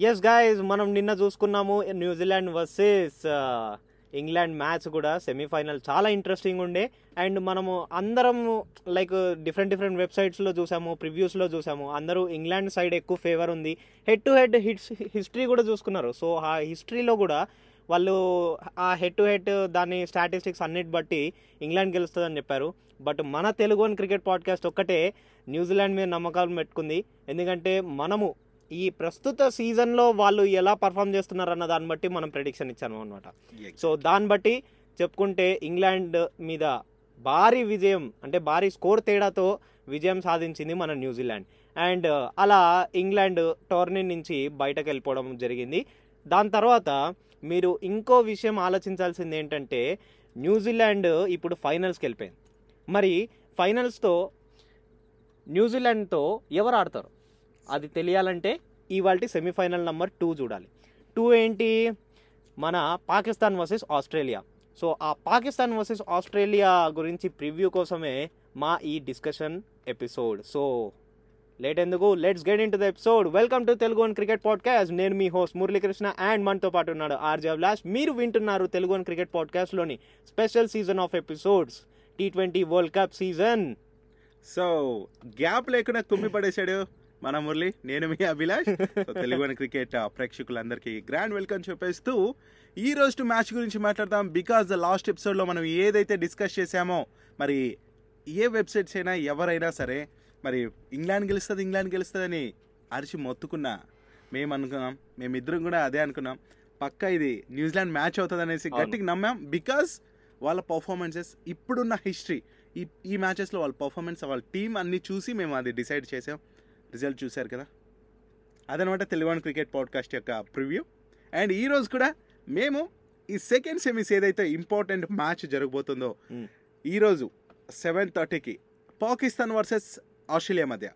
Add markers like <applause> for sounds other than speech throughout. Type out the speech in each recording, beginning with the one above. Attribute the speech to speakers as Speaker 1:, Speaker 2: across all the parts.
Speaker 1: Yes guys మనం నిన్న చూసుకున్నాము New Zealand versus England match కూడా సెమీఫైనల్ చాలా ఇంట్రెస్టింగ్ ఉండే. అండ్ మనము అందరం లైక్ డిఫరెంట్ డిఫరెంట్ వెబ్సైట్స్లో చూసాము ప్రివ్యూస్లో చూసాము. అందరూ ఇంగ్లాండ్ సైడ్ ఎక్కువ ఫేవర్ ఉంది. Head to head hits history కూడా చూసుకున్నారు. సో ఆ హిస్టరీలో కూడా వాళ్ళు ఆ హెడ్ టు హెడ్ దాని స్టాటిస్టిక్స్ అన్నిటి బట్టి ఇంగ్లాండ్ గెలుస్తుందని చెప్పారు. బట్ మన తెలుగు అని క్రికెట్ పాడ్కాస్ట్ ఒక్కటే న్యూజిలాండ్ మీద నమ్మకాలు పెట్టుకుంది. ఎందుకంటే మనము ఈ ప్రస్తుత సీజన్లో వాళ్ళు ఎలా పర్ఫామ్ చేస్తున్నారు అన్న దాన్ని బట్టి మనం ప్రెడిక్షన్ ఇచ్చాము అనమాట సో దాన్ని బట్టి చెప్పుకుంటే ఇంగ్లాండ్ మీద భారీ విజయం అంటే భారీ స్కోర్ తేడాతో విజయం సాధించింది మన న్యూజిలాండ్. అండ్ అలా ఇంగ్లాండ్ టోర్నీ నుంచి బయటకు వెళ్ళిపోవడం జరిగింది. దాని తర్వాత మీరు ఇంకో విషయం ఆలోచించాల్సింది ఏంటంటే న్యూజిలాండ్ ఇప్పుడు ఫైనల్స్కి వెళ్ళిపోయింది. మరి ఫైనల్స్తో న్యూజిలాండ్తో ఎవరు ఆడతారు? అది తెలియాలంటే ఇవాళ సెమీఫైనల్ నెంబర్ టూ చూడాలి. టూ ఏంటి? మన పాకిస్తాన్ వర్సెస్ ఆస్ట్రేలియా. సో ఆ పాకిస్తాన్ వర్సెస్ ఆస్ట్రేలియా గురించి ప్రివ్యూ కోసమే మా ఈ డిస్కషన్ ఎపిసోడ్. సో లేట్ ఎందుకు? Let's get into the episode welcome to Telugu and cricket podcast నేను మీ హోస్ట్ మురళీకృష్ణ అండ్ మనతో పాటు ఉన్నాడు ఆర్జే అభిలాష్. మీరు వింటున్నారు Telugu and cricket పాడ్కాస్ట్లోని special season of episodes T twenty world cup season
Speaker 2: so gap లేకుండా కుమ్మి పడేశాడు. మన మురళి నేను మీ అభిలాష్. తెలుగు క్రికెట్ ప్రేక్షకులందరికీ గ్రాండ్ వెల్కమ్ చెప్పేస్తూ ఈ రోజు మ్యాచ్ గురించి మాట్లాడదాం. బికాస్ ద లాస్ట్ ఎపిసోడ్లో మనం ఏదైతే డిస్కస్ చేశామో మరి ఏ వెబ్సైట్స్ అయినా ఎవరైనా సరే మరి ఇంగ్లాండ్ గెలుస్తుంది ఇంగ్లాండ్ గెలుస్తుందని అరిచి మొత్తుకున్నా మేము అనుకున్నాం. మేమిద్దరం కూడా అదే అనుకున్నాం. పక్క ఇది న్యూజిలాండ్ మ్యాచ్ అవుతుంది అనేసి. గట్టిగా నమ్మాం. బికాస్ వాళ్ళ పర్ఫార్మెన్సెస్ ఇప్పుడున్న హిస్టరీ ఈ ఈ మ్యాచెస్లో వాళ్ళ పర్ఫార్మెన్స్ వాళ్ళ టీం అన్ని చూసి మేము అది డిసైడ్ చేసాం. రిజల్ట్ చూశారు కదా? అదనమాట తెలుగు క్రికెట్ పాడ్కాస్ట్ యొక్క ప్రివ్యూ. అండ్ ఈ రోజు కూడా మేము ఈ సెకండ్ సెమీస్ ఏదైతే ఇంపార్టెంట్ మ్యాచ్ జరగబోతుందో. ఈరోజు సెవెన్ థర్టీకి పాకిస్తాన్ వర్సెస్ ఆస్ట్రేలియా మధ్య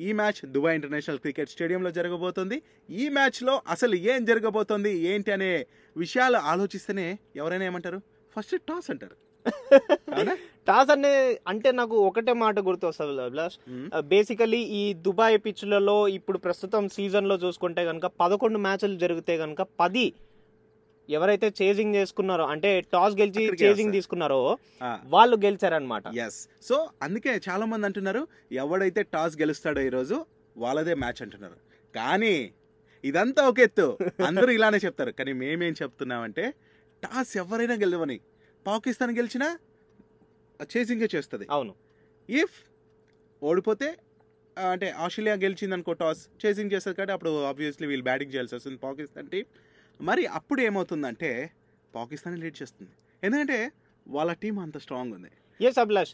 Speaker 2: ఈ మ్యాచ్ దుబాయ్ ఇంటర్నేషనల్ క్రికెట్ స్టేడియంలో జరగబోతుంది. ఈ మ్యాచ్లో అసలు ఏం జరగబోతోంది ఏంటి అనే విషయాలు ఆలోచిస్తేనే ఎవరైనా ఏమంటారు? ఫస్ట్ టాస్ అంటారు. <laughs>
Speaker 1: టాస్ అనే అంటే నాకు ఒకటే మాట గుర్తు వస్తుంది అభిలాష్ బేసికలీ ఈ దుబాయ్ పిచ్లలో ఇప్పుడు ప్రస్తుతం సీజన్లో చూసుకుంటే కనుక పదకొండు మ్యాచ్లు జరిగితే కనుక పది ఎవరైతే చేజింగ్ చేసుకున్నారో అంటే టాస్ గెలిచి చేజింగ్. తీసుకున్నారో వాళ్ళు గెలిచారనమాట
Speaker 2: ఎస్ సో అందుకే చాలా మంది అంటున్నారు ఎవడైతే టాస్ గెలుస్తాడో ఈరోజు వాళ్ళదే మ్యాచ్ అంటున్నారు. కానీ ఇదంతా ఒక ఎత్తు. అందరూ ఇలానే చెప్తారు. కానీ మేమేం చెప్తున్నామంటే టాస్ ఎవరైనా గెలవని. పాకిస్తాన్ గెలిచినా చేసింగే చేస్తుంది.
Speaker 1: అవును.
Speaker 2: ఇఫ్ ఓడిపోతే అంటే ఆస్ట్రేలియా గెలిచింది అనుకో టాస్ చేసింగ్ చేస్తుంది కాబట్టి అప్పుడు ఆబ్వియస్లీ వీళ్ళు బ్యాటింగ్ చేయాల్సి వస్తుంది పాకిస్తాన్ టీం మరి అప్పుడు ఏమవుతుందంటే పాకిస్తాన్ లీడ్ చేస్తుంది. ఎందుకంటే వాళ్ళ టీం అంత స్ట్రాంగ్ ఉంది.
Speaker 1: ఎస్ అభిలాష్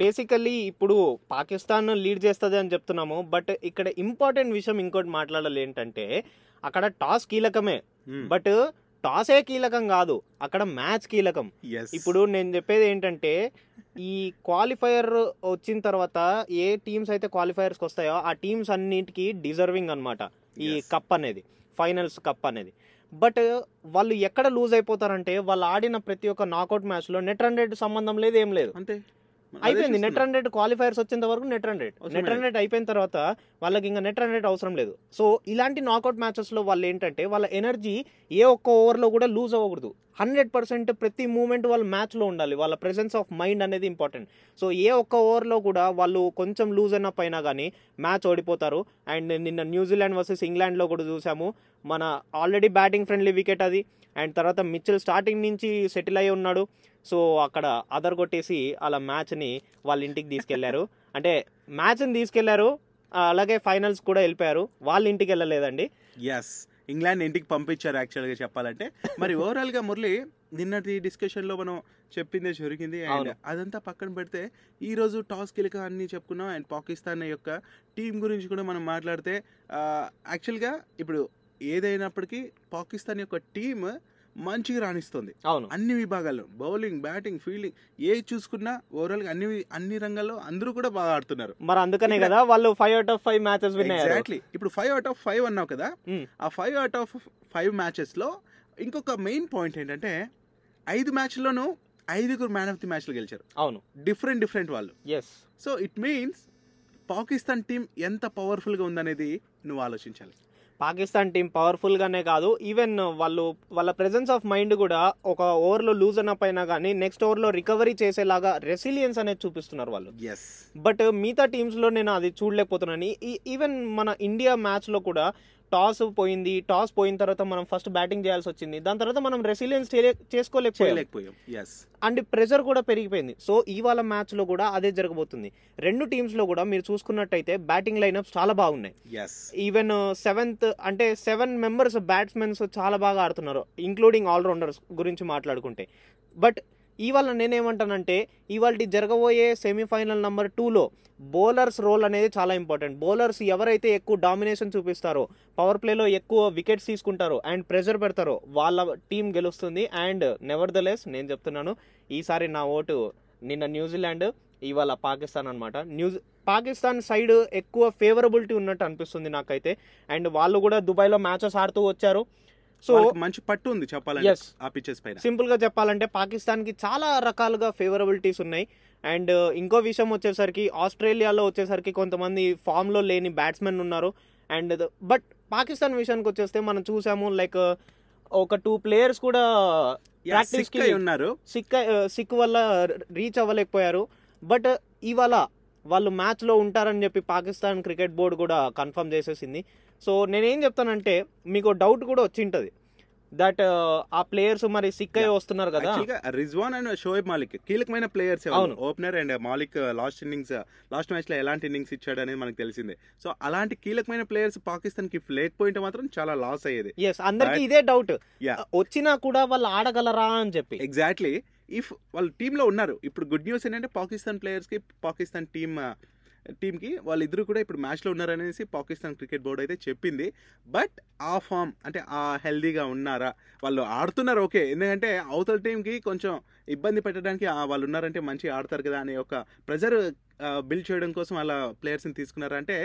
Speaker 1: బేసికల్లీ ఇప్పుడు పాకిస్తాన్ లీడ్ చేస్తుంది అని చెప్తున్నాము బట్ ఇక్కడ ఇంపార్టెంట్ విషయం ఇంకోటి మాట్లాడాలి ఏంటంటే అక్కడ టాస్ కీలకమే. బట్ టాసే కీలకం కాదు అక్కడ మ్యాచ్ కీలకం. ఇప్పుడు నేను చెప్పేది ఏంటంటే ఈ క్వాలిఫైయర్ వచ్చిన తర్వాత ఏ టీమ్స్ అయితే క్వాలిఫైయర్స్కి వస్తాయో ఆ టీమ్స్ అన్నిటికీ డిజర్వింగ్ అన్నమాట. ఈ. కప్ అనేది ఫైనల్స్ కప్ అనేది. బట్ వాళ్ళు ఎక్కడ లూజ్ అయిపోతారంటే వాళ్ళు ఆడిన ప్రతి ఒక్క నాకౌట్ మ్యాచ్లో నెట్ రన్ రేట్ సంబంధం లేదు ఏం లేదు.
Speaker 2: అంతే.
Speaker 1: అయిపోయింది. నెట్ రేట్ క్వాలిఫైర్స్ వచ్చేంత వరకు నెట్
Speaker 2: అవసరం
Speaker 1: నెట్. రేట్ అయిపోయిన తర్వాత వాళ్ళకి ఇంకా నెట్ రేట్ అవసరం లేదు. సో ఇలాంటి నాకౌట్ మ్యాచెస్లో వాళ్ళు ఏంటంటే వాళ్ళ ఎనర్జీ ఏ ఒక్క ఓవర్లో కూడా లూజ్ అవ్వకూడదు. హండ్రెడ్ పర్సెంట్ ప్రతి మూమెంట్ వాళ్ళ మ్యాచ్లో ఉండాలి. వాళ్ళ ప్రెసెన్స్ ఆఫ్ మైండ్ అనేది ఇంపార్టెంట్ సో ఏ ఒక్క ఓవర్లో కూడా వాళ్ళు కొంచెం లూజ్ అయినా కానీ మ్యాచ్ ఓడిపోతారు. అండ్ నిన్న న్యూజిలాండ్ వర్సెస్ ఇంగ్లాండ్లో కూడా చూసాము. మన ఆల్రెడీ బ్యాటింగ్ ఫ్రెండ్లీ వికెట్ అది. అండ్ తర్వాత మిచ్చల్ స్టార్టింగ్ నుంచి సెటిల్ అయి ఉన్నాడు. సో అక్కడ అదర్ కొట్టేసి అలా మ్యాచ్ని వాళ్ళ ఇంటికి తీసుకెళ్ళారు. <laughs> అంటే మ్యాచ్ని తీసుకెళ్ళారు అలాగే ఫైనల్స్ కూడా వెళ్ళిపోయారు. వాళ్ళ ఇంటికి వెళ్ళలేదండి.
Speaker 2: ఎస్ ఇంగ్లాండ్ ఇంటికి పంపించారు యాక్చువల్గా చెప్పాలంటే. మరి <laughs> ఓవరాల్గా మురళి నిన్నటి డిస్కషన్లో మనం చెప్పిందే జరిగింది అండ్. అదంతా పక్కన పెడితే ఈ రోజు టాస్ కీలక అన్ని చెప్పుకున్నాం అండ్ పాకిస్తాన్ యొక్క టీం గురించి కూడా మనం మాట్లాడితే యాక్చువల్గా ఇప్పుడు ఏదైనప్పటికీ పాకిస్తాన్ యొక్క టీం మంచిగా రాణిస్తుంది.
Speaker 1: అవును.
Speaker 2: అన్ని విభాగాల్లో. బౌలింగ్ బ్యాటింగ్ ఫీల్డింగ్ ఏ చూసుకున్నా ఓవరాల్గా అన్ని అన్ని రంగాల్లో అందరూ కూడా బాగా ఆడుతున్నారు.
Speaker 1: మరి అందుకనే కదా వాళ్ళు five out of five matches
Speaker 2: exactly ఇప్పుడు ఫైవ్ అవుట్ ఆఫ్ ఫైవ్ అన్నావు కదా. ఆ ఫైవ్ అవుట్ ఆఫ్ ఫైవ్ మ్యాచెస్లో ఇంకొక మెయిన్ పాయింట్ ఏంటంటే ఐదు మ్యాచ్లోనూ ఐదుగురు మ్యాన్ ఆఫ్ ది మ్యాచ్లు గెలిచారు.
Speaker 1: అవును.
Speaker 2: డిఫరెంట్ డిఫరెంట్ వాళ్ళు.
Speaker 1: Yes
Speaker 2: so it means Pakistan team ఎంత పవర్ఫుల్గా ఉందనేది నువ్వు ఆలోచించాలి.
Speaker 1: పాకిస్తాన్ టీం పవర్ఫుల్ గానే కాదు. ఈవెన్ వాళ్ళు వాళ్ళ ప్రెజెన్స్ ఆఫ్ మైండ్ కూడా ఒక ఓవర్లో లూజ్ అన్న పైన కానీ నెక్స్ట్ ఓవర్లో రికవరీ చేసేలాగా రెసిలియన్స్ అనేది చూపిస్తున్నారు వాళ్ళు.
Speaker 2: ఎస్
Speaker 1: బట్ మిగతా టీమ్స్లో నేను అది చూడలేకపోతున్నాను. ఈ- ఈవెన్ మన ఇండియా మ్యాచ్లో కూడా టాస్ పోయింది టాస్ పోయిన తర్వాత మనం ఫస్ట్ బ్యాటింగ్ చేయాల్సి వచ్చింది. దాని తర్వాత మనం రెసిలియన్స్ చేసుకోలేకపోయాం. అండ్ ప్రెజర్ కూడా పెరిగిపోయింది. సో ఇవాళ మ్యాచ్లో కూడా అదే జరగబోతుంది. రెండు టీమ్స్లో కూడా మీరు చూసుకున్నట్టయితే బ్యాటింగ్ లైనప్స్ చాలా బాగున్నాయి. ఈవెన్ సెవెంత్ అంటే సెవెన్ మెంబర్స్ బ్యాట్స్మెన్స్ చాలా బాగా ఆడుతున్నారు ఇంక్లూడింగ్ ఆల్రౌండర్స్ గురించి మాట్లాడుకుంటే. బట్ ఇవాళ నేనేమంటానంటే ఇవాళ జరగబోయే సెమీఫైనల్ నెంబర్ టూలో బౌలర్స్ రోల్ అనేది చాలా ఇంపార్టెంట్. బౌలర్స్ ఎవరైతే ఎక్కువ డామినేషన్ చూపిస్తారో పవర్ ప్లేలో ఎక్కువ వికెట్స్ తీసుకుంటారో అండ్ ప్రెషర్ పెడతారో వాళ్ళ టీం గెలుస్తుంది. అండ్ నెవర్ ద లెస్ నేను చెప్తున్నాను ఈసారి నా ఓటు నిన్న న్యూజిలాండ్ ఇవాళ పాకిస్తాన్ అనమాట న్యూజ్ పాకిస్తాన్ సైడ్ ఎక్కువ ఫేవరబిలిటీ ఉన్నట్టు అనిపిస్తుంది నాకైతే. అండ్ వాళ్ళు కూడా దుబాయ్లో మ్యాచెస్ ఆడుతూ వచ్చారు. సో
Speaker 2: మంచి పట్టు ఉంది చెప్పాలంటే. ఆ పిచెస్ పైన.
Speaker 1: సింపుల్గా చెప్పాలంటే పాకిస్తాన్కి చాలా రకాలుగా ఫేవరబిలిటీస్ ఉన్నాయి. అండ్ ఇంకో విషయం వచ్చేసరికి ఆస్ట్రేలియాలో వచ్చేసరికి కొంతమంది ఫామ్లో లేని బ్యాట్స్మెన్ ఉన్నారు. అండ్ బట్ పాకిస్తాన్ విషయానికి వచ్చేస్తే మనం చూసాము లైక్ ఒక టూ ప్లేయర్స్ కూడా ప్రాక్టీస్
Speaker 2: అయి ఉన్నారు.
Speaker 1: సిక్ సిక్ వల్ల రీచ్ అవ్వలేకపోయారు. బట్ ఇవాళ వాళ్ళు మ్యాచ్లో ఉంటారని చెప్పి పాకిస్తాన్ క్రికెట్ బోర్డు కూడా కన్ఫర్మ్ చేసేసింది. సో నేనేం చెప్తానంటే మీకు డౌట్ కూడా వచ్చింటది దట్ ఆ ప్లేయర్స్ మరి సిక్ అయ్యి వస్తున్నారు కదా.
Speaker 2: రిజ్వాన్ అండ్ షోయబ్ మాలిక్ కీలకమైన ప్లేయర్స్
Speaker 1: అవును.
Speaker 2: Opener and Malik last innings last మ్యాచ్లో ఎలాంటి ఇన్నింగ్స్ ఇచ్చాడు అనేది మనకు తెలిసిందే. సో అలాంటి కీలకమైన ప్లేయర్స్ పాకిస్తాన్కి లేకపోయింటే మాత్రం చాలా లాస్ అయ్యేది.
Speaker 1: ఎస్ అందరికి ఇదే డౌట్. వచ్చినా కూడా వాళ్ళు ఆడగలరా అని చెప్పి.
Speaker 2: ఎగ్జాక్ట్లీ ఇఫ్ వాళ్ళ టీంలో ఉన్నారు ఇప్పుడు గుడ్ న్యూస్ ఏంటంటే పాకిస్తాన్ ప్లేయర్స్కి పాకిస్తాన్ టీమ్ టీంకి వాళ్ళిద్దరు కూడా ఇప్పుడు మ్యాచ్లో ఉన్నారనేసి పాకిస్తాన్ క్రికెట్ బోర్డు అయితే చెప్పింది. బట్ ఆ ఫామ్ అంటే ఆ హెల్దీగా ఉన్నారా? వాళ్ళు ఆడుతున్నారు ఓకే. ఎందుకంటే అవతల టీంకి కొంచెం ఇబ్బంది పెట్టడానికి వాళ్ళు ఉన్నారంటే మంచి ఆడతారు కదా అనే ఒక ప్రెజర్ బిల్డ్ చేయడం కోసం వాళ్ళ ప్లేయర్స్ని తీసుకున్నారంటే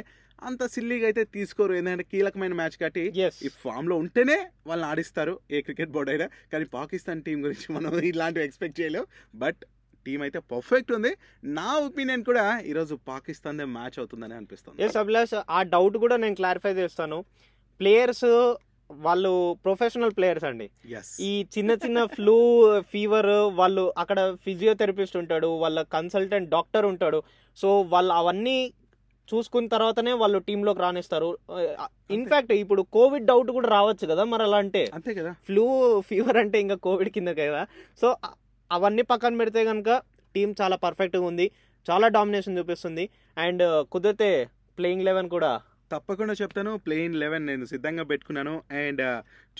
Speaker 2: అంత సిల్లీగా అయితే తీసుకోరు. ఎందుకంటే కీలకమైన మ్యాచ్ కాబట్టి
Speaker 1: ఎస్
Speaker 2: ఈ ఫామ్లో ఉంటేనే వాళ్ళని ఆడిస్తారు ఏ క్రికెట్ బోర్డు అయినా. కానీ పాకిస్తాన్ టీం గురించి మనం ఇలాంటివి ఎక్స్పెక్ట్ చేయలేం. బట్ టీం అయితే పర్ఫెక్ట్ ఉంది. నా ఒపీనియన్ కూడా ఈరోజు పాకిస్తాన్ మ్యాచ్ అవుతుందని అనిపిస్తుంది.
Speaker 1: ఎస్ అభిలాష్ ఆ డౌట్ కూడా నేను క్లారిఫై చేస్తాను. ప్లేయర్స్ వాళ్ళు ప్రొఫెషనల్ ప్లేయర్స్ అండి. ఈ చిన్న చిన్న ఫ్లూ ఫీవర్ వాళ్ళు అక్కడ ఫిజియోథెరపిస్ట్ ఉంటాడు వాళ్ళ కన్సల్టెంట్ డాక్టర్ ఉంటాడు. సో వాళ్ళు అవన్నీ చూసుకున్న తర్వాతనే వాళ్ళు టీంలోకి రాణిస్తారు ఇన్ఫాక్ట్ ఇప్పుడు కోవిడ్ డౌట్ కూడా రావచ్చు కదా మరి అలా అంటే.
Speaker 2: అంతే కదా.
Speaker 1: ఫ్లూ ఫీవర్ అంటే ఇంకా కోవిడ్ కింద కదా. సో అవన్నీ పక్కన పెడితే కనుక టీం చాలా పర్ఫెక్ట్గా ఉంది. చాలా డామినేషన్ చూపిస్తుంది. అండ్ కుదిరితే ప్లేయింగ్ లెవెన్ కూడా.
Speaker 2: తప్పకుండా చెప్తాను. ప్లేయిన్ లెవెన్ నేను సిద్ధంగా పెట్టుకున్నాను. అండ్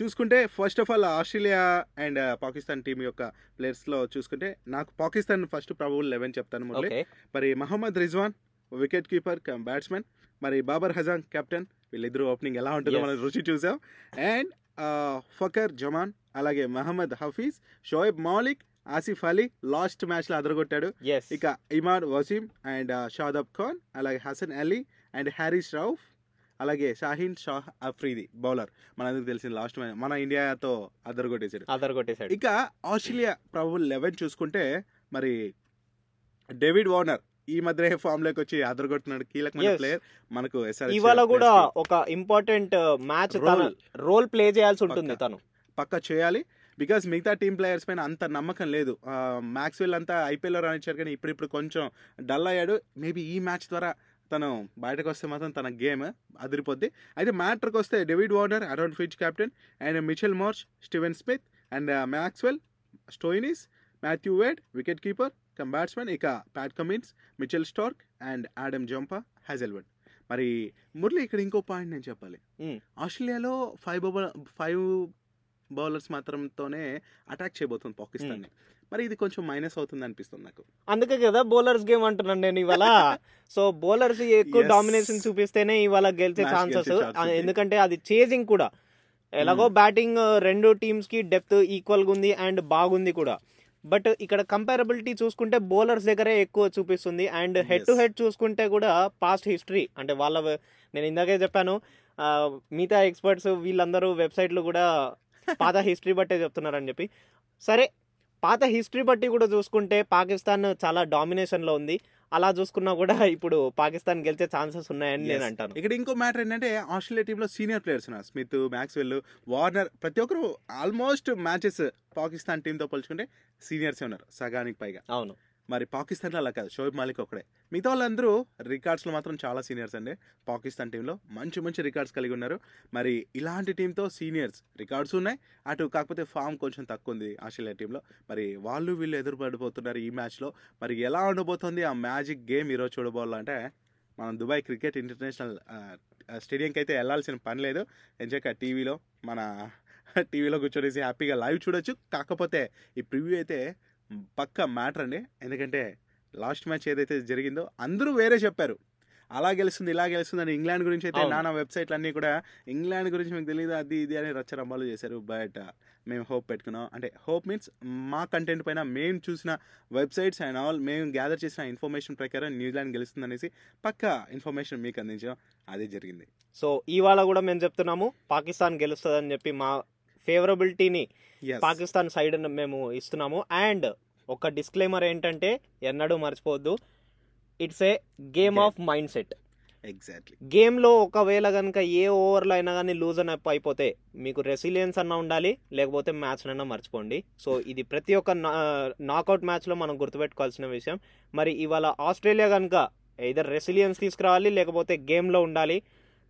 Speaker 2: చూసుకుంటే first of all Australia and Pakistan team యొక్క ప్లేయర్స్లో చూసుకుంటే నాకు పాకిస్తాన్ ఫస్ట్ ప్రాబుల్ లెవెన్ చెప్తాను మురళి. మరి Mohammad Rizwan wicket keeper cum batsmen మరి బాబర్ హజాన్ కెప్టెన్ వీళ్ళిద్దరు ఓపెనింగ్ ఎలా ఉంటుందో. మనం రుచి చూసాం. అండ్ ఫకర్ జమాన్ అలాగే మహమ్మద్ హఫీజ్ షోయబ్ మాలిక్ ఆసిఫ్ అలీ లాస్ట్ మ్యాచ్లో అదరగొట్టాడు ఇక ఇమాడ్ వసీం అండ్ షాదబ్ ఖాన్ అలాగే హసన్ అలీ అండ్ హ్యారీస్ రౌఫ్ అలాగే షాహీన్ షాహ్ అఫ్రీది బౌలర్. మనందరికి తెలిసిన లాస్ట్ మ్యాచ్ మన ఇండియాతో అదరగొట్టేశాడు.
Speaker 1: అదర్ కొట్టేశాడు
Speaker 2: ఇక ఆస్ట్రేలియా ప్రాబుల్ లెవెన్ చూసుకుంటే మరి డేవిడ్ వార్నర్ ఈ మధ్య ఫామ్లోకి వచ్చి అదరగొట్టినాడు కీలకమైన
Speaker 1: Yes.
Speaker 2: ప్లేయర్. మనకు
Speaker 1: ఇవాళ కూడా ఒక important match
Speaker 2: Role.
Speaker 1: Role. Play చేయాల్సి ఉంటుంది. తను.
Speaker 2: పక్కా చేయాలి. బికాస్ మిగతా టీం ప్లేయర్స్ పైన అంత నమ్మకం లేదు. మ్యాక్స్వెల్ అంతా ఐపీఎల్లో రానిచ్చారు కానీ ఇప్పుడు ఇప్పుడు కొంచెం డల్ అయ్యాడు. మేబీ ఈ మ్యాచ్ ద్వారా తను బయటకు వస్తే మాత్రం తన గేమ్ అదిరిపోద్ది. అయితే మ్యాటర్కి వస్తే David Warner Aaron Finch captain and Mitchell Marsh Steven Smith and Maxwell Stoinis Matthew Wade wicket keeper cum batsmen ఇక Pat Cummins Mitchell Starc and Adam Zampa Hazlewood మరి మురళి ఇక్కడ ఇంకో పాయింట్ నేను చెప్పాలి. ఆస్ట్రేలియాలో ఫైవ్ బౌలర్ ఫైవ్ బౌలర్స్ మాత్రంతోనే attack చేయబోతుంది పాకిస్తాన్ మరి ఇది కొంచెం మైనస్ అవుతుంది అనిపిస్తుంది నాకు.
Speaker 1: అందుకే కదా బౌలర్స్ గేమ్ అంటున్నాను నేను ఇవాళ. సో బౌలర్స్ ఎక్కువ. డామినేషన్ చూపిస్తేనే ఇవాళ గెలిచే ఛాన్సెస్. ఎందుకంటే అది చేజింగ్ కూడా. ఎలాగో బ్యాటింగ్ రెండు టీమ్స్కి డెప్త్ ఈక్వల్గా ఉంది అండ్ బాగుంది కూడా. బట్ ఇక్కడ కంపారబిలిటీ చూసుకుంటే బౌలర్స్ దగ్గరే ఎక్కువ చూపిస్తుంది అండ్ హెడ్ టు. హెడ్ చూసుకుంటే కూడా పాస్ట్ హిస్టరీ అంటే వాళ్ళ నేను ఇందాకే చెప్పాను మిగతా ఎక్స్పర్ట్స్ వీళ్ళందరూ వెబ్సైట్లు కూడా పాత హిస్టరీ బట్టే చెప్తున్నారని చెప్పి. సరే పాత హిస్టరీ బట్టి కూడా చూసుకుంటే పాకిస్తాన్ చాలా డామినేషన్లో ఉంది. అలా చూసుకున్నా కూడా ఇప్పుడు పాకిస్తాన్ గెలిచే ఛాన్సెస్ ఉన్నాయని నేను. అంటాను.
Speaker 2: ఇక్కడ ఇంకో మ్యాటర్ ఏంటంటే ఆస్ట్రేలియా టీంలో సీనియర్ ప్లేయర్స్ ఉన్నారు. స్మిత్ మ్యాక్స్వెల్ వార్నర్ ప్రతి ఒక్కరు ఆల్మోస్ట్ మ్యాచెస్ పాకిస్తాన్ టీంతో పోల్చుకుంటే సీనియర్సే ఉన్నారు సగానికి పైగా.
Speaker 1: అవును.
Speaker 2: మరి పాకిస్తాన్లో అలా కాదు షోయబ్ మాలిక్ ఒకడే మిగతా వాళ్ళందరూ రికార్డ్స్లో మాత్రం చాలా సీనియర్స్ అండి. పాకిస్తాన్ టీంలో మంచి మంచి రికార్డ్స్ కలిగి ఉన్నారు. మరి ఇలాంటి టీంతో సీనియర్స్ రికార్డ్స్ ఉన్నాయి. అటు కాకపోతే ఫామ్ కొంచెం తక్కువ ఉంది ఆస్ట్రేలియా టీంలో. మరి వాళ్ళు వీళ్ళు ఎదురుపడిపోతున్నారు ఈ మ్యాచ్లో. మరి ఎలా ఉండబోతుంది ఆ మ్యాజిక్ గేమ్ ఈరోజు చూడబోవాలంటే మనం దుబాయ్ క్రికెట్ ఇంటర్నేషనల్ స్టేడియంకి అయితే వెళ్ళాల్సిన పని లేదు. ఎంచక్క టీవీలో మన టీవీలో కూర్చొనేసి హ్యాపీగా లైవ్ చూడొచ్చు. కాకపోతే ఈ ప్రివ్యూ అయితే పక్క మ్యాటర్ అండి. ఎందుకంటే లాస్ట్ మ్యాచ్ ఏదైతే జరిగిందో అందరూ వేరే చెప్పారు. అలా గెలుస్తుంది ఇలా గెలుస్తుంది అని ఇంగ్లాండ్ గురించి అయితే. నానా వెబ్సైట్లు అన్నీ కూడా ఇంగ్లాండ్ గురించి మీకు తెలియదు అది ఇది అని రచ్చరంబాలు చేశారు. బట్ మేము హోప్ పెట్టుకున్నాం. అంటే హోప్ మీన్స్ మా కంటెంట్ పైన మేము చూసిన వెబ్సైట్స్ అండ్ ఆల్ మేము గ్యాదర్ చేసిన ఇన్ఫర్మేషన్ ప్రకారం న్యూజిలాండ్ గెలుస్తుంది అనేసి పక్క ఇన్ఫర్మేషన్ మీకు అందించాం. అదే జరిగింది.
Speaker 1: సో ఇవాళ కూడా మేము చెప్తున్నాము పాకిస్తాన్ గెలుస్తుందని చెప్పి మా ఫేవరబిలిటీని. పాకిస్తాన్ సైడ్ మేము ఇస్తున్నాము. అండ్ ఒక డిస్క్లైమర్ ఏంటంటే ఎన్నడూ మర్చిపోవద్దు. It's a game. Of mind set
Speaker 2: exactly
Speaker 1: గేమ్లో ఒకవేళ కనుక ఏ ఓవర్లో అయినా కానీ లూజ్ అని అయిపోతే మీకు రెసిలియన్స్ అన్న ఉండాలి లేకపోతే మ్యాచ్ అన్న మర్చిపోండి. సో ఇది ప్రతి ఒక్క నాకౌట్ మ్యాచ్లో మనం గుర్తుపెట్టుకోవాల్సిన విషయం. మరి ఇవాళ ఆస్ట్రేలియా కనుక ఇదర్ రెసిలియన్స్ తీసుకురావాలి లేకపోతే గేమ్లో ఉండాలి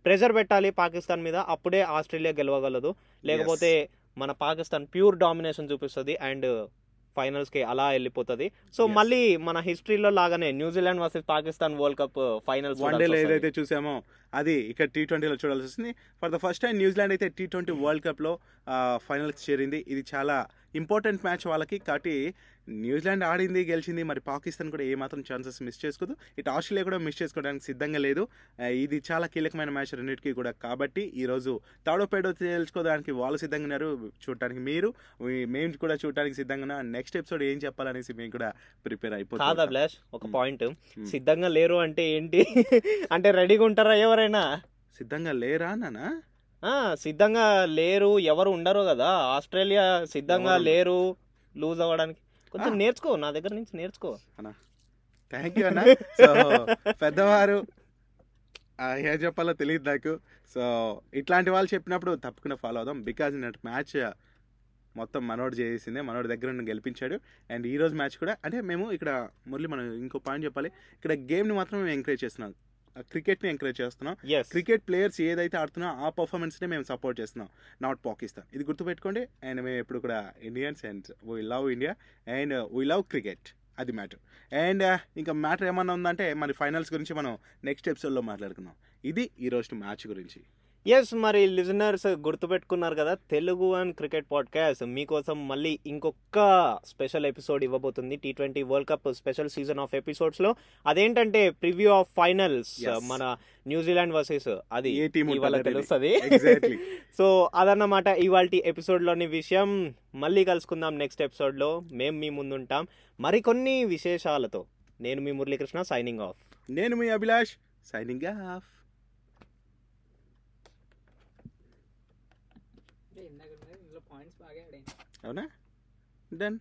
Speaker 1: ప్రెషర్ పెట్టాలి పాకిస్తాన్ మీద అప్పుడే ఆస్ట్రేలియా గెలవగలదు. లేకపోతే మన పాకిస్తాన్ ప్యూర్ డామినేషన్ చూపిస్తుంది అండ్ ఫైనల్స్కి అలా వెళ్ళిపోతుంది. సో. మళ్ళీ మన హిస్టరీలో లాగానే New Zealand versus Pakistan world cup finals
Speaker 2: one డేలో ఏదైతే చూసామో. అది ఇక్కడ టీ ట్వంటీలో చూడాల్సి వస్తుంది. For the first time New Zealand అయితే టీ ట్వంటీ వరల్డ్ కప్లో ఫైనల్కి చేరింది. ఇది చాలా ఇంపార్టెంట్ మ్యాచ్ వాళ్ళకి. కాబట్టి న్యూజిలాండ్ ఆడింది గెలిచింది మరి పాకిస్తాన్ కూడా ఏమాత్రం ఛాన్సెస్ మిస్ చేసుకోదు. ఇటు ఆస్ట్రేలియా కూడా మిస్ చేసుకోవడానికి సిద్ధంగా లేదు. ఇది చాలా కీలకమైన మ్యాచ్ రెండింటికి కూడా. కాబట్టి ఈరోజు తాడో పేడో తెలుసుకోవడానికి వాళ్ళు సిద్ధంగా ఉన్నారు. చూడటానికి మీరు మేము కూడా చూడటానికి సిద్ధంగా ఉన్నాం. నెక్స్ట్ ఎపిసోడ్ ఏం చెప్పాలనేసి మేము కూడా ప్రిపేర్
Speaker 1: కాదా
Speaker 2: అయిపోతాం
Speaker 1: బ్లాష్ ఒక. పాయింట్. సిద్ధంగా లేరు అంటే ఏంటి? అంటే రెడీగా ఉంటారా ఎవరైనా?
Speaker 2: సిద్ధంగా లేరా నానా
Speaker 1: సిద్ధంగా లేరు. ఎవరు ఉండరు కదా. ఆస్ట్రేలియా సిద్ధంగా? లేరు. లూజ్ అవ్వడానికి. కొంచెం. నేర్చుకో నా దగ్గర నుంచి నేర్చుకో.
Speaker 2: థ్యాంక్ యూ అన్న. సో పెద్దవారు ఏం చెప్పాలో తెలియదు నాకు. సో ఇట్లాంటి వాళ్ళు చెప్పినప్పుడు తప్పకుండా ఫాలో అవుదాం. బికాజ్ నేను మ్యాచ్ మొత్తం మనోడు చేసిందే మనోడి దగ్గర నుండి గెలిపించాడు. అండ్ ఈ రోజు మ్యాచ్ కూడా అంటే మేము ఇక్కడ మురళి మనం ఇంకో పాయింట్ చెప్పాలి. ఇక్కడ గేమ్ని మాత్రం మేము ఎంకరేజ్ చేస్తున్నాం. క్రికెట్ని ఎంకరేజ్ చేస్తున్నాం. క్రికెట్ ప్లేయర్స్ ఏదైతే ఆడుతున్నా ఆ పర్ఫార్మెన్స్నే మేము సపోర్ట్ చేస్తున్నాం. నాట్ పాకిస్తాన్. ఇది గుర్తుపెట్టుకోండి. అండ్ మేము ఎప్పుడు కూడా Indians and we love India and we love cricket అది మ్యాటర్ అండ్ ఇంకా మ్యాటర్ ఏమన్నా ఉందంటే మరి ఫైనల్స్ గురించి మనం నెక్స్ట్ ఎపిసోడ్లో మాట్లాడుకుందాం. ఇది ఈ రోజు మ్యాచ్ గురించి.
Speaker 1: ఎస్ మరి లిజనర్స్ గుర్తుపెట్టుకున్నారు కదా తెలుగు అండ్ క్రికెట్ పాడ్కాస్ట్ మీకోసం మళ్ళీ ఇంకొక special episode ఇవ్వబోతుంది. T twenty world cup special season of ఎపిసోడ్స్లో. అదేంటంటే ప్రివ్యూ ఆఫ్ ఫైనల్స్. మన న్యూజిలాండ్ వర్సెస్ అది ఇవాళ. తెలుస్తుంది. సో <laughs> అదన్నమాట ఇవాళ ఎపిసోడ్లోని విషయం. మళ్ళీ కలుసుకుందాం నెక్స్ట్ ఎపిసోడ్లో మేము మీ ముందుంటాం. మరికొన్ని విశేషాలతో. నేను మీ మురళీకృష్ణ సైనింగ్ ఆఫ్
Speaker 2: నేను మీ అభిలాష్ సైనింగ్ ఆఫ్
Speaker 3: ఇందాక ఇందులో పాయింట్స్ బాగా ఆడాయి
Speaker 2: అవునా? డన్